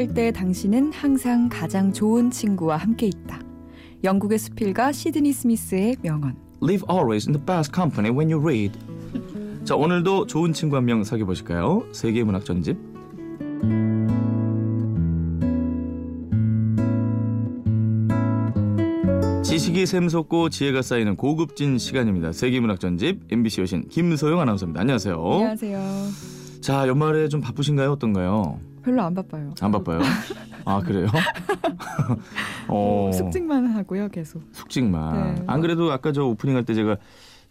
필요할 때 당신은 항상 가장 좋은 친구와 함께 있다. 영국의 수필가 시드니 스미스의 명언. Live always in the best company when you read. 자 오늘도 좋은 친구 한 명 사귀어 보실까요? 세계 문학 전집. 지식이 샘솟고 지혜가 쌓이는 고급진 시간입니다. 세계 문학 전집 MBC 여신 김소영 아나운서입니다. 안녕하세요. 안녕하세요. 자 연말에 좀 바쁘신가요? 어떤가요? 별로 안 바빠요. 안 바빠요? 아 그래요? 어... 숙직만 하고요, 계속. 숙직만. 네. 안 그래도 아까 저 오프닝 할 때 제가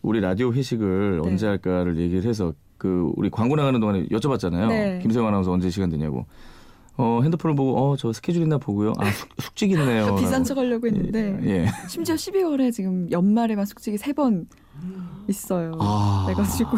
우리 라디오 회식을 네. 언제 할까를 얘기를 해서 그 우리 광고 나가는 동안에 여쭤봤잖아요. 네. 김세영 아나운서 언제 시간 되냐고. 어, 핸드폰을 보고 어, 저 스케줄 있나 보고요. 아, 숙, 숙직 있네요. 비싼 척 하려고 했는데. 예. 심지어 12월에 지금 연말에만 숙직이 세 번 있어요. 아. 그래가지고.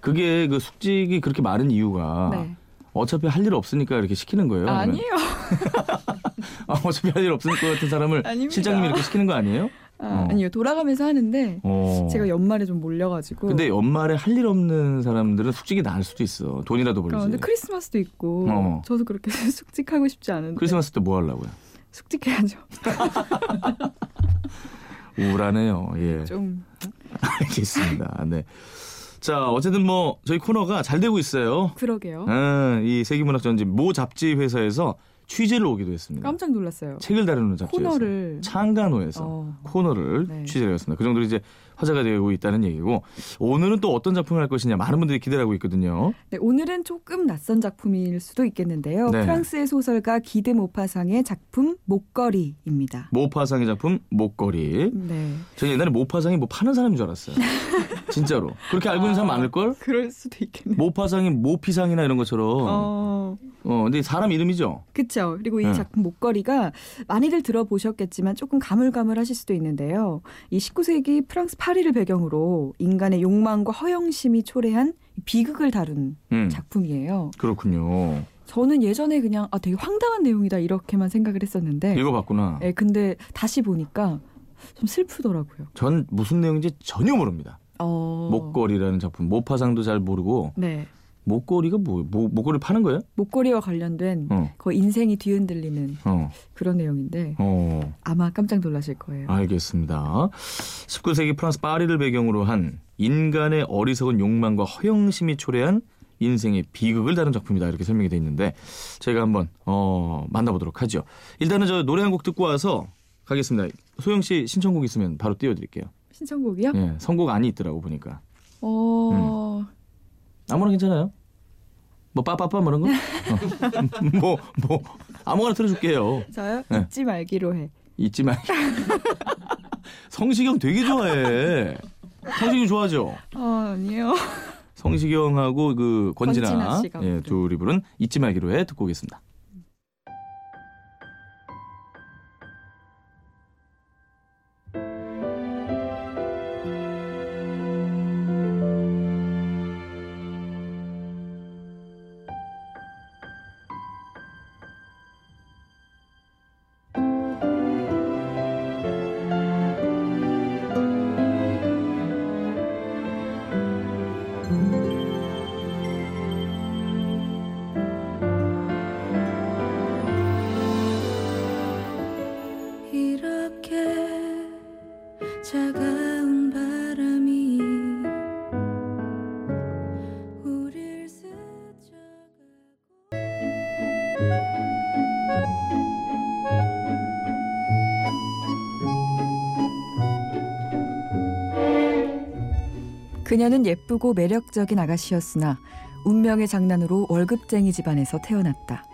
그게 그 숙직이 그렇게 많은 이유가 네. 어차피 할 일 없으니까 이렇게 시키는 거예요? 아니에요. 아, 어차피 할 일 없을 것 같은 사람을 아닙니다. 실장님이 이렇게 시키는 거 아니에요? 아, 어. 아니요 돌아가면서 하는데 어. 제가 연말에 좀 몰려가지고 근데 연말에 할 일 없는 사람들은 숙직이 나을 수도 있어 돈이라도 벌지 그런데 크리스마스도 있고 어. 저도 그렇게 숙직하고 싶지 않은데 크리스마스 때 뭐 하려고요? 숙직해야죠 우울하네요 예 좀 알겠습니다 네. 자, 어쨌든 뭐 저희 코너가 잘 되고 있어요. 그러게요. 아, 이 세계문학 전집 모 잡지 회사에서 취재를 오기도 했습니다. 깜짝 놀랐어요. 책을 다루는 잡지에서 코너를 창간호에서 어. 코너를 네. 취재를 했습니다. 그 정도로 이제 화제가 되고 있다는 얘기고 오늘은 또 어떤 작품을 할 것이냐 많은 분들이 기대하고 있거든요. 네, 오늘은 조금 낯선 작품일 수도 있겠는데요. 네. 프랑스의 소설가 기드 모파상의 작품 목걸이입니다. 모파상의 작품 목걸이. 네. 저는 옛날에 모파상이 뭐 파는 사람인 줄 알았어요. 진짜로. 그렇게 알고 있는 사람 아, 많을 걸? 그럴 수도 있겠네. 모파상이 모피상이나 이런 것처럼. 어. 어, 근데 사람 이름이죠. 그렇죠. 그리고 이 네. 작품 목걸이가 많이들 들어보셨겠지만 조금 가물가물하실 수도 있는데요. 이 19세기 프랑스 파 리를 배경으로 인간의 욕망과 허영심이 초래한 비극을 다룬 음. 작품이에요. 그렇군요. 저는 예전에 그냥 아 되게 황당한 내용이다 이렇게만 생각을 했었는데 읽어봤구나. 네, 근데 다시 보니까 좀 슬프더라고요. 전 무슨 내용인지 전혀 모릅니다. 어... 목걸이라는 작품 모파상도 잘 모르고 네. 목걸이가 뭐, 뭐 목걸이 파는 거예요? 목걸이와 관련된 어. 그 인생이 뒤흔들리는 어. 그런 내용인데 어. 아마 깜짝 놀라실 거예요. 알겠습니다. 19세기 프랑스 파리를 배경으로 한 인간의 어리석은 욕망과 허영심이 초래한 인생의 비극을 다룬 작품이다 이렇게 설명이 돼 있는데 제가 한번 어, 만나보도록 하죠. 일단은 저 노래 한 곡 듣고 와서 가겠습니다. 소영 씨 신청곡 있으면 바로 띄워드릴게요. 신청곡이요? 예, 선곡 안이 있더라고 보니까. 어. 음. 아무나 괜찮아요. 뭐 빠빠빠 뭐 이런 거? 뭐뭐 뭐, 아무거나 틀어줄게요. 저요? 네. 잊지 말기로 해. 잊지 말. 성시경 되게 좋아해. 성시경 좋아하죠? 어, 아니요. 성시경하고 그 권진아, 권진아 예, 둘이 부른 잊지 말기로 해 듣고 오겠습니다. 그녀는 예쁘고 매력적인 아가씨였으나 운명의 장난으로 월급쟁이 집안에서 태어났다.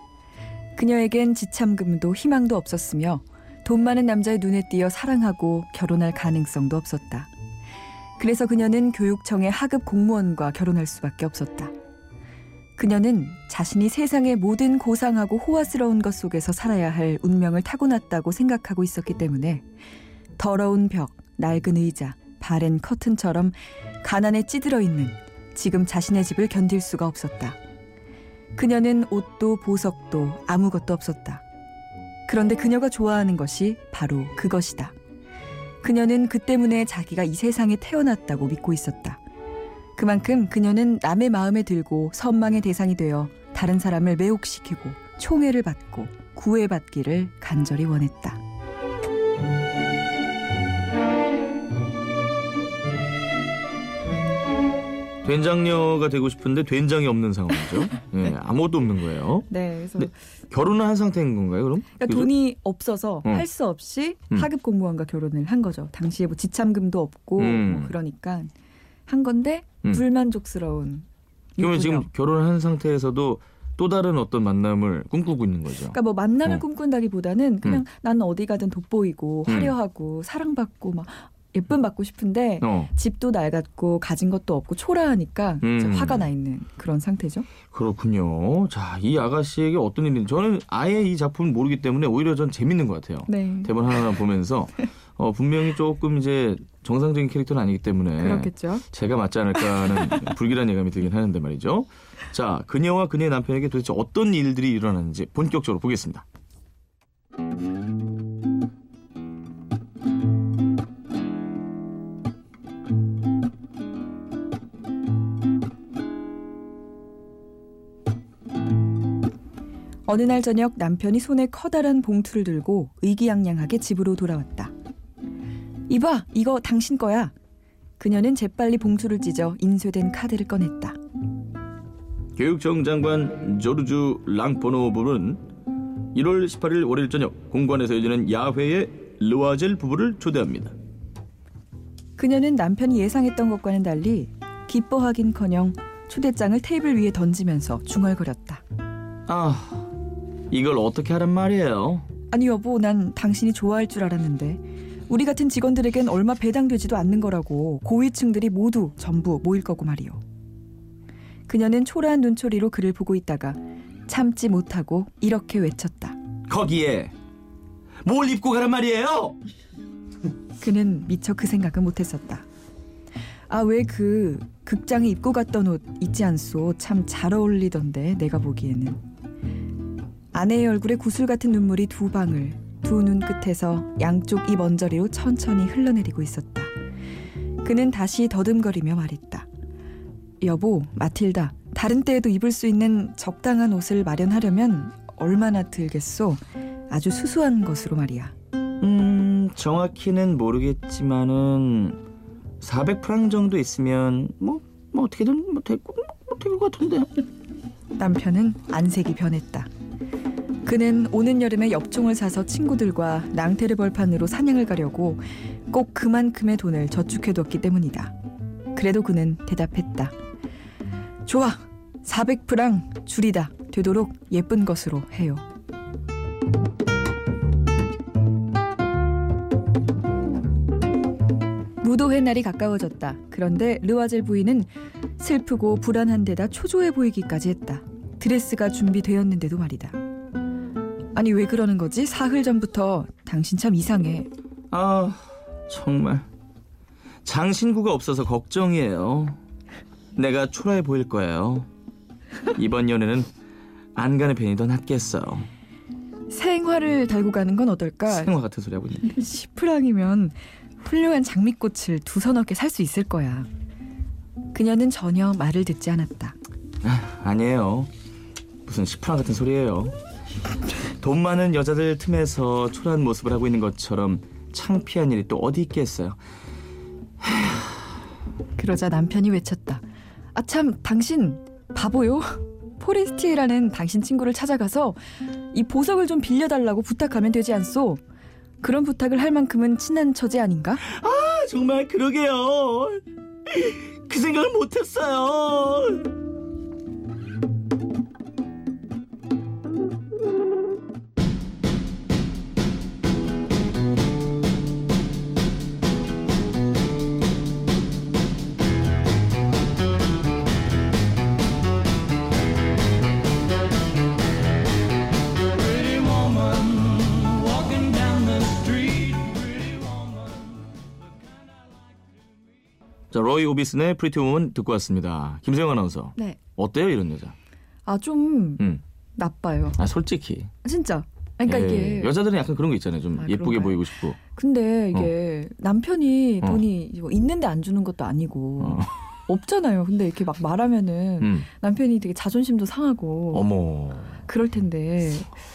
그녀에겐 지참금도 희망도 없었으며 돈 많은 남자의 눈에 띄어 사랑하고 결혼할 가능성도 없었다. 그래서 그녀는 교육청의 하급 공무원과 결혼할 수밖에 없었다. 그녀는 자신이 세상의 모든 고상하고 호화스러운 것 속에서 살아야 할 운명을 타고났다고 생각하고 있었기 때문에 더러운 벽, 낡은 의자, 바랜 커튼처럼 가난에 찌들어 있는 지금 자신의 집을 견딜 수가 없었다. 그녀는 옷도 보석도 아무것도 없었다. 그런데 그녀가 좋아하는 것이 바로 그것이다. 그녀는 그 때문에 자기가 이 세상에 태어났다고 믿고 있었다. 그만큼 그녀는 남의 마음에 들고 선망의 대상이 되어 다른 사람을 매혹시키고 총애를 받고 구애받기를 간절히 원했다. 된장녀가 되고 싶은데 된장이 없는 상황이죠. 예, 아무것도 없는 거예요. 네, 그래서 네. 결혼을 한 상태인 건가요, 그럼? 그러니까 그죠? 돈이 없어서 어. 할 수 없이 음. 하급 공무원과 결혼을 한 거죠. 당시에 뭐 지참금도 없고 음. 뭐 그러니까 한 건데 음. 불만족스러운 그러면 지금 유부녀. 결혼을 한 상태에서도 또 다른 어떤 만남을 꿈꾸고 있는 거죠. 그러니까 뭐 만남을 어. 꿈꾼다기보다는 그냥 음. 나는 어디 가든 돋보이고 음. 화려하고 사랑받고 막 예쁨 받고 싶은데 어, 집도 낡았고 가진 것도 없고 초라하니까 음. 화가 나 있는 그런 상태죠. 그렇군요. 자, 이 아가씨에게 어떤 일인지 저는 아예 이 작품을 모르기 때문에 오히려 전 재밌는 것 같아요. 네. 대본 하나하나 보면서 어, 분명히 조금 이제 정상적인 캐릭터는 아니기 때문에 그렇겠죠. 제가 맞지 않을까 하는 불길한 예감이 들긴 하는데 말이죠. 자, 그녀와 그녀의 남편에게 도대체 어떤 일들이 일어나는지 본격적으로 보겠습니다. 어느 날 저녁 남편이 손에 커다란 봉투를 들고 의기양양하게 집으로 돌아왔다. 이봐, 이거 당신 거야. 그녀는 재빨리 봉투를 찢어 인쇄된 카드를 꺼냈다. 교육청 장관 조르주 랑포노브는 1월 18일 월요일 저녁 공관에서 열리는 야회에 르와젤 부부를 초대합니다. 그녀는 남편이 예상했던 것과는 달리 기뻐하긴커녕 초대장을 테이블 위에 던지면서 중얼거렸다. 아, 이걸 어떻게 하란 말이에요? 아니 여보, 난 당신이 좋아할 줄 알았는데 우리 같은 직원들에겐 얼마 배당되지도 않는 거라고 고위층들이 모두 전부 모일 거고 말이요. 그녀는 초라한 눈초리로 그를 보고 있다가 참지 못하고 이렇게 외쳤다. 거기에 뭘 입고 가란 말이에요? 그는 미처 그 생각은 못했었다. 아 왜 그 극장에 입고 갔던 옷 있지 않소? 참 잘 어울리던데 내가 보기에는. 아내의 얼굴에 구슬 같은 눈물이 두 방울 두 눈 끝에서 양쪽 입 언저리로 천천히 흘러내리고 있었다. 그는 다시 더듬거리며 말했다. 여보, 마틸다. 다른 때에도 입을 수 있는 적당한 옷을 마련하려면 얼마나 들겠소? 아주 수수한 것으로 말이야. 음, 정확히는 모르겠지만은 400프랑 정도 있으면 뭐, 뭐 어떻게든 뭐될것 같은데. 남편은 안색이 변했다. 그는 오는 여름에 엽총을 사서 친구들과 낭테르 벌판으로 사냥을 가려고 꼭 그만큼의 돈을 저축해뒀기 때문이다. 그래도 그는 대답했다. 좋아, 400프랑 줄이다. 되도록 예쁜 것으로 해요. 무도회 날이 가까워졌다. 그런데 르와젤 부인은 슬프고 불안한 데다 초조해 보이기까지 했다. 드레스가 준비되었는데도 말이다. 아니 왜 그러는 거지? 사흘 전부터 당신 참 이상해. 아, 정말 장신구가 없어서 걱정이에요. 내가 초라해 보일 거예요. 이번 연애는 안 가는 편이 더 낫겠어요. 생화를 달고 가는 건 어떨까? 생화 같은 소리 하고 있네. 시프랑이면 훌륭한 장미꽃을 두 서너 개 살 수 있을 거야. 그녀는 전혀 말을 듣지 않았다. 아니에요. 무슨 시프랑 같은 소리예요. 돈 많은 여자들 틈에서 초라한 모습을 하고 있는 것처럼 창피한 일이 또 어디 있겠어요. 그러자 남편이 외쳤다. 아참 당신 바보요? 포레스티에라는 당신 친구를 찾아가서 이 보석을 좀 빌려달라고 부탁하면 되지 않소? 그런 부탁을 할 만큼은 친한 처제 아닌가? 아, 정말 그러게요. 그 생각을 못했어요. 자, 로이 오비슨의 Pretty Woman 듣고 왔습니다. 김세영 아나운서. 네. 어때요, 이런 여자? 아 좀 음. 나빠요. 아, 솔직히. 진짜. 그러니까 예, 이게 여자들은 약간 그런 거 있잖아요. 좀 아, 예쁘게 그런가요? 보이고 싶고. 근데 이게 남편이 어. 돈이 뭐 있는데 안 주는 것도 아니고 어. 없잖아요. 근데 이렇게 막 말하면은 음. 남편이 되게 자존심도 상하고 어머. 그럴 텐데.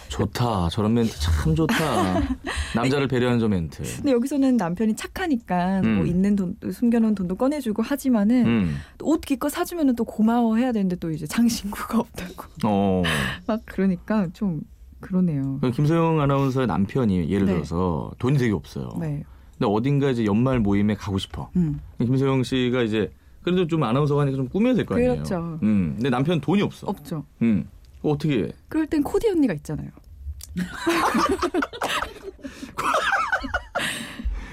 좋다. 저런 멘트 참 좋다. 남자를 배려하는 저 멘트. 근데 여기서는 남편이 착하니까 음. 뭐 있는 돈 숨겨놓은 돈도 꺼내주고 하지만은 음. 또옷 기껏 사주면은 또 고마워해야 되는데 또 이제 장신구가 없다고 어. 막 그러니까 좀 그러네요. 그 김소영 아나운서의 남편이 예를 네. 들어서 돈이 되게 없어요. 네. 근데 어딘가 이제 연말 모임에 가고 싶어. 음. 김소영 씨가 이제 그래도 좀 아나운서가 하니까 좀 꾸며야 될 거 아니에요. 그렇죠. 음. 근데 남편 돈이 없어. 없죠. 음. 그거 어떻게 해? 그럴 땐 코디 언니가 있잖아요.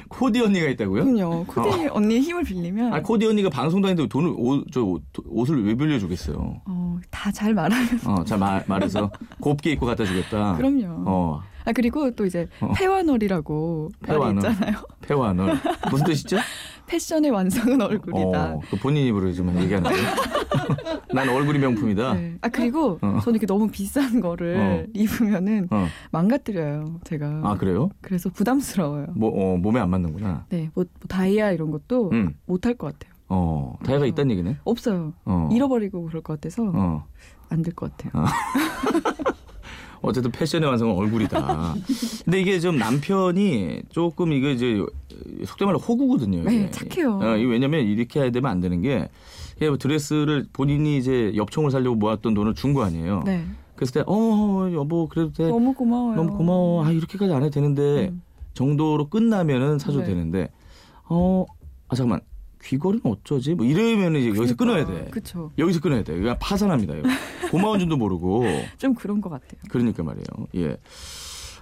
코디 언니가 있다고요? 그럼요. 코디 언니의 힘을 빌리면 아 코디 언니가 방송도 하는데 돈을 옷, 저 옷, 옷을 왜 빌려주겠어요? 어, 다 잘 말하면 어, 자 말, 말해서 곱게 입고 갖다 주겠다. 그럼요. 어, 아 그리고 또 이제 어. 패완얼이라고 패완얼. 있잖아요. 패완을 무슨 뜻이죠? 패션의 완성은 얼굴이다. 어, 그 본인 입으로 지금 얘기하는 거예요. 난 얼굴이 명품이다. 네. 아 그리고 어. 저는 이렇게 너무 비싼 거를 어. 입으면은 어. 망가뜨려요. 제가. 아 그래요? 그래서 부담스러워요. 뭐 어, 몸에 안 맞는구나. 네, 뭐, 뭐 다이아 이런 것도 음. 못할 것 같아요. 어, 다이가 어. 있다는 얘기네. 없어요. 어. 잃어버리고 그럴 것 같아서 어. 안될 것 같아요. 어쨌든 패션의 완성은 얼굴이다. 근데 이게 좀 남편이 조금 이거 이제 속된 말로 호구거든요. 이게. 네, 착해요. 어, 이게 왜냐면 이렇게 해야 되면 안 되는 게 이게 뭐 드레스를 본인이 이제 엽총을 살려고 모았던 돈을 준 거 아니에요. 네, 그랬을 때, 어, 여보, 그래도 돼. 너무 고마워요. 너무 고마워. 아, 이렇게까지 안 해도 되는데 음. 정도로 끝나면은 사줘도 네. 되는데, 어, 아, 잠깐만. 귀걸이는 어쩌지? 뭐 이러면은 이제 여기서 끊어야 돼. 그렇죠. 여기서 끊어야 돼. 그냥 파산합니다. 고마운 줄도 모르고. 좀 그런 것 같아요. 그러니까 말이에요. 예.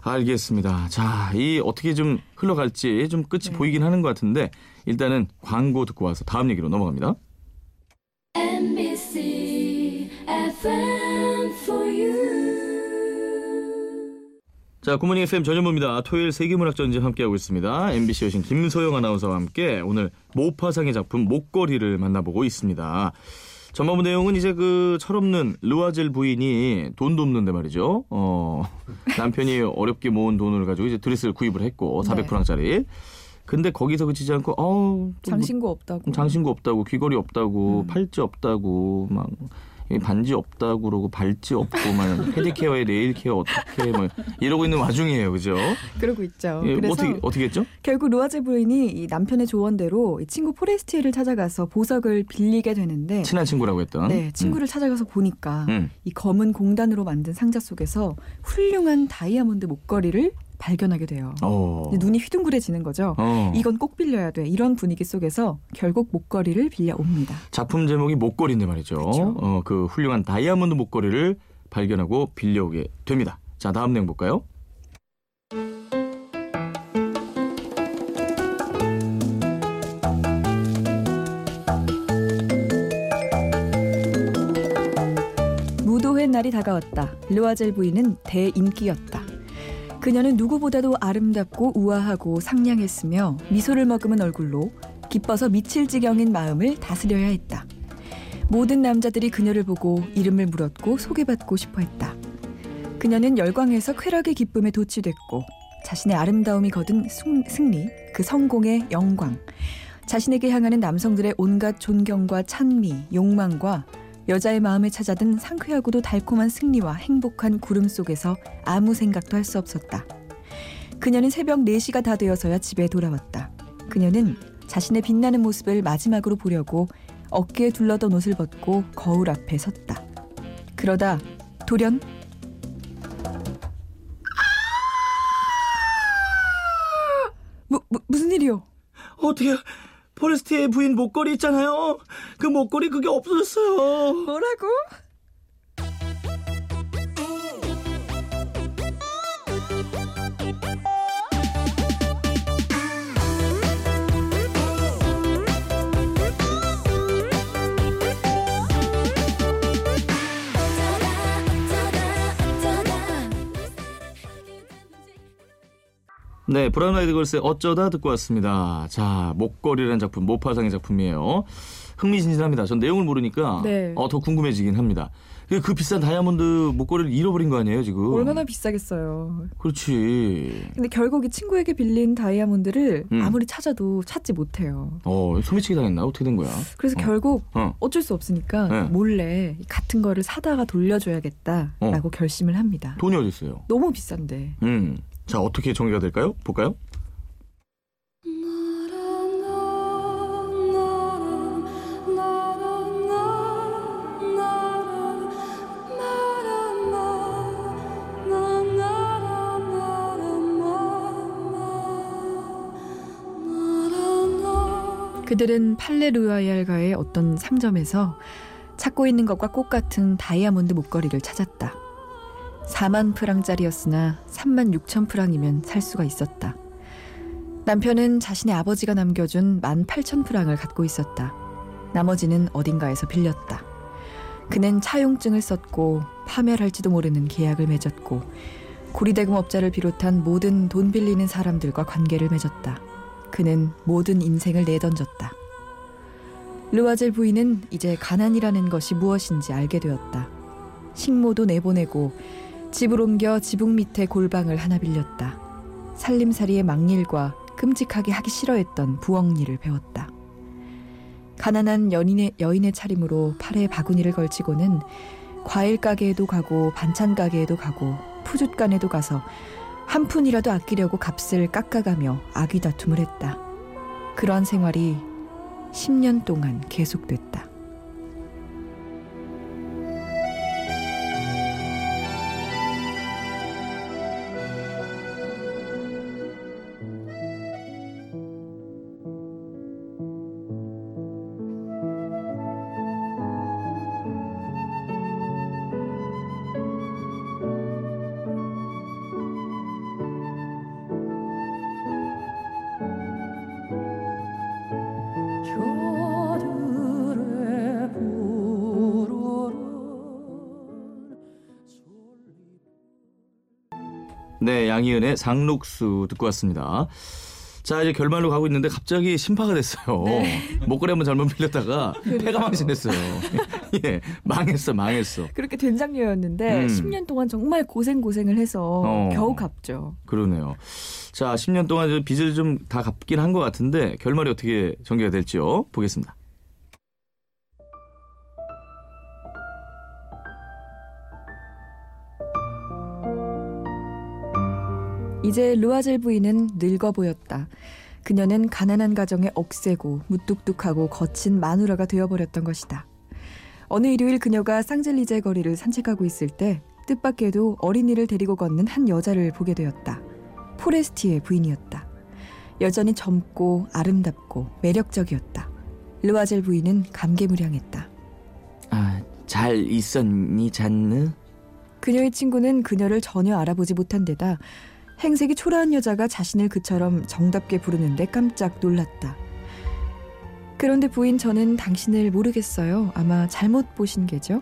알겠습니다. 자, 이 어떻게 좀 흘러갈지 좀 끝이 네. 보이긴 하는 것 같은데 일단은 광고 듣고 와서 다음 얘기로 넘어갑니다. NBC FM for you. 자, 굿모닝 FM 전현무입니다. 토요일 세계문학전쟁 함께하고 있습니다. MBC 여신 김소영 아나운서와 함께 오늘 모파상의 작품 목걸이를 만나보고 있습니다. 전반부 내용은 이제 그 철없는 르와젤 부인이 돈도 없는데 말이죠. 어, 남편이 어렵게 모은 돈을 가지고 이제 드레스를 구입을 했고 네. 400프랑짜리. 근데 거기서 그치지 않고 뭐- 장신구 없다고. 장신구 없다고 귀걸이 없다고 음. 팔찌 없다고 막 이 반지 없다고 그러고 발찌 없고 막 head care에 nail care 어떻게 뭐 이러고 있는 와중이에요 그죠? 그러고 있죠. 예, 그래서 어떻게 어떻게 했죠? 결국 루아젤 부인이 이 남편의 조언대로 이 친구 포레스티에를 찾아가서 보석을 빌리게 되는데 친한 친구라고 했던 네, 친구를 찾아가서 보니까 음. 이 검은 공단으로 만든 상자 속에서 훌륭한 다이아몬드 목걸이를 발견하게 돼요. 어. 눈이 휘둥그레지는 거죠. 어. 이건 꼭 빌려야 돼. 이런 분위기 속에서 결국 목걸이를 빌려 옵니다. 작품 제목이 목걸이인데 말이죠. 그쵸. 어, 그 훌륭한 다이아몬드 목걸이를 발견하고 빌려오게 됩니다. 자 다음 내용 볼까요? 무도회 날이 다가왔다. 르와젤 부인은 대인기였다. 그녀는 누구보다도 아름답고 우아하고 상냥했으며 미소를 머금은 얼굴로 기뻐서 미칠 지경인 마음을 다스려야 했다. 모든 남자들이 그녀를 보고 이름을 물었고 소개받고 싶어 했다. 그녀는 열광해서 쾌락의 기쁨에 도취됐고 자신의 아름다움이 거둔 승- 승리, 그 성공의 영광, 자신에게 향하는 남성들의 온갖 존경과 찬미, 욕망과 여자의 마음에 찾아든 상쾌하고도 달콤한 승리와 행복한 구름 속에서 아무 생각도 할 수 없었다. 그녀는 새벽 4시가 다 되어서야 집에 돌아왔다. 그녀는 자신의 빛나는 모습을 마지막으로 보려고 어깨에 둘러던 옷을 벗고 거울 앞에 섰다. 그러다 돌연 무, 무, 무슨 일이요? 어떻게 포레스트의 부인 목걸이 있잖아요. 그 목걸이 그게 없어졌어요. 뭐라고? 네, 브라운 아이드 걸스의 어쩌다 듣고 왔습니다. 자, 목걸이라는 작품, 모파상의 작품이에요. 흥미진진합니다. 전 내용을 모르니까 네. 어, 더 궁금해지긴 합니다. 그 비싼 다이아몬드 목걸이를 잃어버린 거 아니에요 지금? 얼마나 비싸겠어요. 그렇지. 근데 결국 이 친구에게 빌린 다이아몬드를 음. 아무리 찾아도 찾지 못해요. 어 소매치기 당했나 어떻게 된 거야? 그래서 어. 결국 어. 어쩔 수 없으니까 네. 몰래 같은 거를 사다가 돌려줘야겠다라고 결심을 합니다. 돈이 어디 있어요? 너무 비싼데. 음. 자 어떻게 전개가 될까요? 볼까요? 그들은 팔레 루아얄가의 어떤 상점에서 찾고 있는 것과 똑같은 다이아몬드 목걸이를 찾았다. 4만 프랑짜리였으나 3만 6천 프랑이면 살 수가 있었다. 남편은 자신의 아버지가 남겨준 1만 8천 프랑을 갖고 있었다. 나머지는 어딘가에서 빌렸다. 그는 차용증을 썼고 파멸할지도 모르는 계약을 맺었고 고리대금업자를 비롯한 모든 돈 빌리는 사람들과 관계를 맺었다. 그는 모든 인생을 내던졌다. 르와젤 부인은 이제 가난이라는 것이 무엇인지 알게 되었다. 식모도 내보내고 집을 옮겨 지붕 밑에 골방을 하나 빌렸다. 살림살이의 막일과 끔찍하게 하기 싫어했던 부엌일을 배웠다. 가난한 연인의, 여인의 차림으로 팔에 바구니를 걸치고는 과일 가게에도 가고 반찬 가게에도 가고 푸줏간에도 가서 한 푼이라도 아끼려고 값을 깎아가며 아귀 다툼을 했다. 그러한 생활이 10년 동안 계속됐다. 네, 양희은의 상록수 듣고 왔습니다. 자, 이제 결말로 가고 있는데 갑자기 심파가 됐어요. 목걸이 한번 잘못 빌렸다가 패가 망신했어요. 예, 망했어, 망했어. 그렇게 된장녀였는데 음. 10년 동안 정말 고생 고생을 해서 어. 겨우 갚죠. 그러네요. 자, 10년 동안 저 빚을 좀 다 갚긴 한 것 같은데 결말이 어떻게 전개가 될지요? 보겠습니다. 이제 루아젤 부인은 늙어 보였다. 그녀는 가난한 가정에 억세고 무뚝뚝하고 거친 마누라가 되어버렸던 것이다. 어느 일요일 그녀가 쌍젤리제 거리를 산책하고 있을 때 뜻밖에도 어린이를 데리고 걷는 한 여자를 보게 되었다. 포레스티의 부인이었다. 여전히 젊고 아름답고 매력적이었다. 루아젤 부인은 감개무량했다. 아, 잘 있었니, 잔느? 그녀의 친구는 그녀를 전혀 알아보지 못한 데다 행색이 초라한 여자가 자신을 그처럼 정답게 부르는데 깜짝 놀랐다. 그런데 부인 저는 당신을 모르겠어요. 아마 잘못 보신 게죠?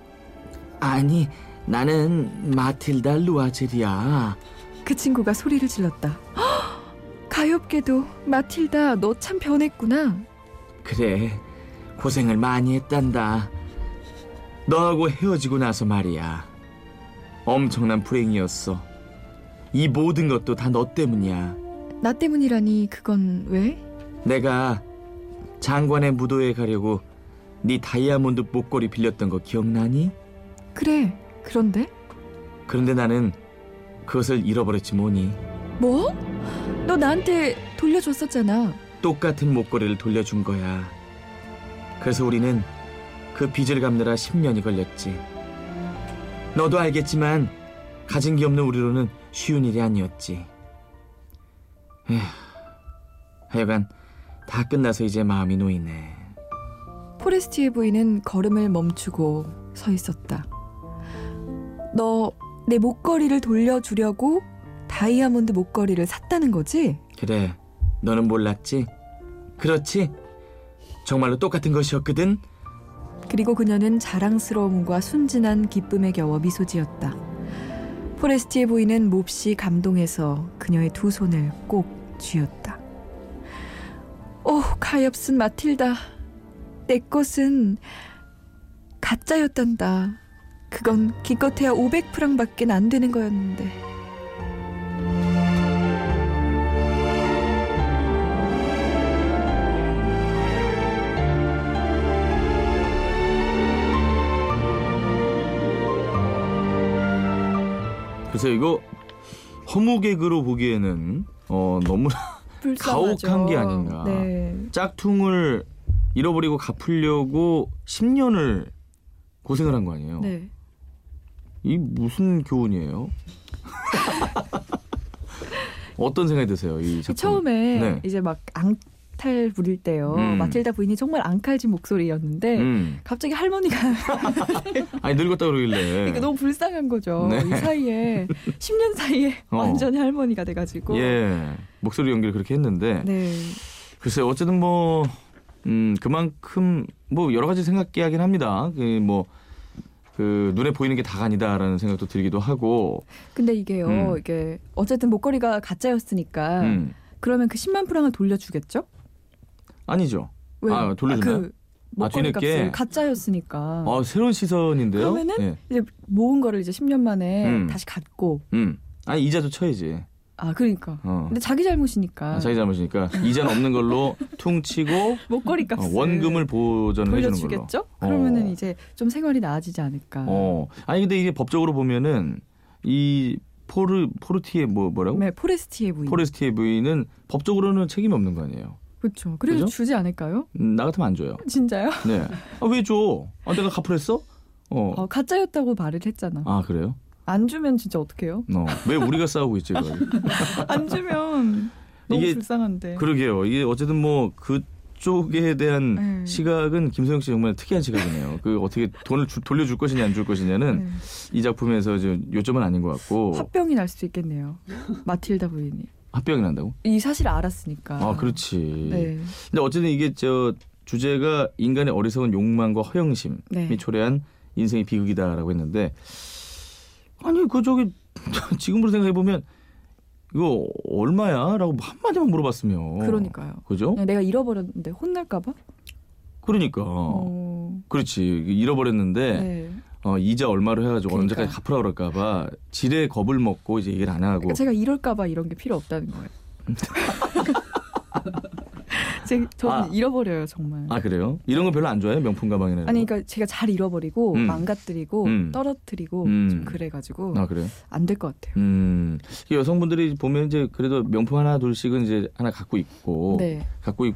아니, 나는 마틸다 루아젤이야. 그 친구가 소리를 질렀다. "헉! 가엾게도 마틸다 너 참 변했구나. 그래, 고생을 많이 했단다. 너하고 헤어지고 나서 말이야. 엄청난 불행이었어. 이 모든 것도 다 너 때문이야. 나 때문이라니 그건 왜? 내가 장관의 무도에 가려고 네 다이아몬드 목걸이 빌렸던 거 기억나니? 그래. 그런데 그런데 나는 그것을 잃어버렸지 뭐니. 뭐? 너 나한테 돌려줬었잖아. 똑같은 목걸이를 돌려준 거야. 그래서 우리는 그 빚을 갚느라 10년이 걸렸지. 너도 알겠지만 가진 게 없는 우리로는 쉬운 일이 아니었지. 에휴, 하여간 다 끝나서 이제 마음이 놓이네. 포레스티의 부인은 걸음을 멈추고 서 있었다. 너 내 목걸이를 돌려주려고 다이아몬드 목걸이를 샀다는 거지? 그래, 너는 몰랐지? 그렇지? 정말로 똑같은 것이었거든? 그리고 그녀는 자랑스러움과 순진한 기쁨에 겨워 미소 지었다. 포레스티의 부인은 몹시 감동해서 그녀의 두 손을 꼭 쥐었다. 오, 가엾은 마틸다. 내 것은 가짜였단다. 그건 기껏해야 500프랑밖에 안 되는 거였는데. 그래서 이거 허무 개그로 보기에는 어, 너무 불쌍하죠. 가혹한 게 아닌가. 네. 짝퉁을 잃어버리고 갚으려고 10년을 고생을 한 거 아니에요. 네. 이 무슨 교훈이에요? 어떤 생각이 드세요? 이 작품. 처음에 네. 이제 막 앙탈 부릴 때요. 음. 마틸다 부인이 정말 앙칼진 목소리였는데 음. 갑자기 할머니가 아니 늙었다 그러길래. 그러니까 너무 불쌍한 거죠. 네. 이 사이에 10년 사이에 어. 완전히 할머니가 돼가지고. 예 목소리 연기를 그렇게 했는데 네. 글쎄 어쨌든 뭐 음, 그만큼 뭐 여러 가지 생각게 하긴 합니다. 그뭐 그 눈에 보이는 게 다가 아니다라는 생각도 들기도 하고. 근데 이게요, 음. 이게 어쨌든 목걸이가 가짜였으니까 음. 그러면 그 10만 프랑을 돌려주겠죠? 아니죠. 왜? 아, 돌려주나요? 그 목걸이 뒤늦게? 값을 가짜였으니까. 어 새로운 시선인데요. 그러면은 예. 이제 모은 거를 이제 10년 만에 음. 다시 갚고. 음. 아니 이자도 쳐야지. 아, 그러니까. 어. 근데 자기 잘못이니까. 아, 자기 잘못이니까 이자는 없는 걸로 퉁치고 목걸이 어, 값을 원금을 보전을 해주는 걸로. 돌려주겠죠? 그러면은 어. 이제 좀 생활이 나아지지 않을까. 어. 아니 근데 이게 법적으로 보면은 이 포르 포르티에 뭐 뭐라고? 네, 포레스티의 부인. 포레스티의 부인은 법적으로는 책임이 없는 거 아니에요. 그렇죠. 그래도 그죠? 주지 않을까요? 음, 나 같으면 안 줘요. 진짜요? 네. 아, 왜 줘? 아, 내가 갚으랬어? 어. 어, 가짜였다고 말을 했잖아. 아, 그래요? 안 주면 진짜 어떡해요? 어. 왜 우리가 싸우고 있지, 그걸? 안 주면 너무 이게 불쌍한데. 그러게요. 이게 어쨌든 뭐 그쪽에 대한 네. 시각은 김소영 씨 정말 특이한 시각이네요. 그 어떻게 돈을 주- 돌려줄 것이냐 안 줄 것이냐는 네. 이 작품에서 좀 요점은 아닌 것 같고 화병이 날 수도 있겠네요. 마틸다 부인이. 합병이 난다고? 이 사실을 알았으니까. 아, 그렇지. 네. 근데 어쨌든 이게 저 주제가 인간의 어리석은 욕망과 허영심이 네. 초래한 인생의 비극이다라고 했는데 아니 그 저기 지금으로 생각해 보면 이거 얼마야?라고 한마디만 물어봤으면 그러니까요. 그죠? 그냥 내가 잃어버렸는데 혼날까봐? 그러니까 어. 그렇지 잃어버렸는데 네. 어, 이자 얼마로 해가지고 그러니까. 언제까지 갚으라 그럴까봐 지레 겁을 먹고 이제 얘기를 안 하고 그러니까 제가 이럴까봐 이런 게 필요 없다는 거예요. 제, 저는 아. 잃어버려요 정말. 아 그래요? 이런 거 별로 안 좋아해요 명품 가방이나 아니 그러니까 제가 잘 잃어버리고 음. 망가뜨리고 음. 떨어뜨리고 음. 좀 그래가지고 아 그래요? 안 될 것 같아요. 음 여성분들이 보면 이제 그래도 명품 하나 둘씩은 이제 하나 갖고 있고 네, 갖고 있,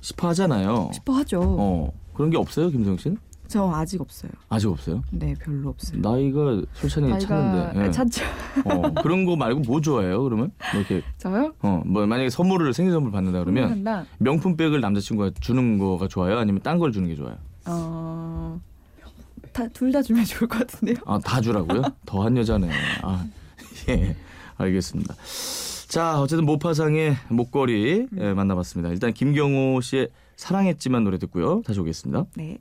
싶어 하잖아요. 싶어 하죠. 어 그런 게 없어요 김성 씨는? 저 아직 없어요. 아직 없어요? 네, 별로 없어요. 나이가 솔찬히 나이가 차는데 예. 찾죠. 어, 그런 거 말고 뭐 좋아해요 그러면? 뭐 이렇게 저요? 어 뭐 만약에 선물을 생일 선물 받는다 그러면 한다. 명품백을 남자친구가 주는 거가 좋아요? 아니면 딴 걸 주는 게 좋아요? 어, 다둘 다 주면 좋을 것 같은데요. 아, 다 주라고요? 더한 여자네. 아, 예. 알겠습니다. 자, 어쨌든 모파상의 목걸이 예, 만나봤습니다. 일단 김경호 씨의 사랑했지만 노래 듣고요. 다시 오겠습니다. 네.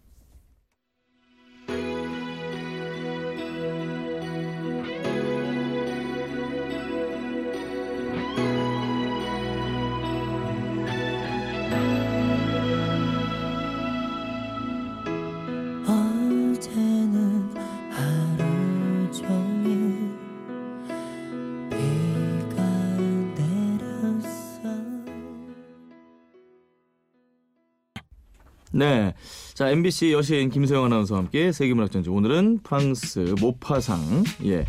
네. 자, MBC 여신 김소영 아나운서와 함께 세계문학전지 오늘은 프랑스 모파상 예.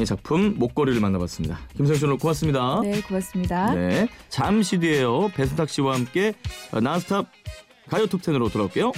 이 작품 목걸이를 만나봤습니다. 김소영 씨 오늘 고맙습니다. 네, 고맙습니다. 네. 잠시 뒤에요. 배순탁 씨와 함께 어, 난스탑 가요 톱10으로 돌아올게요.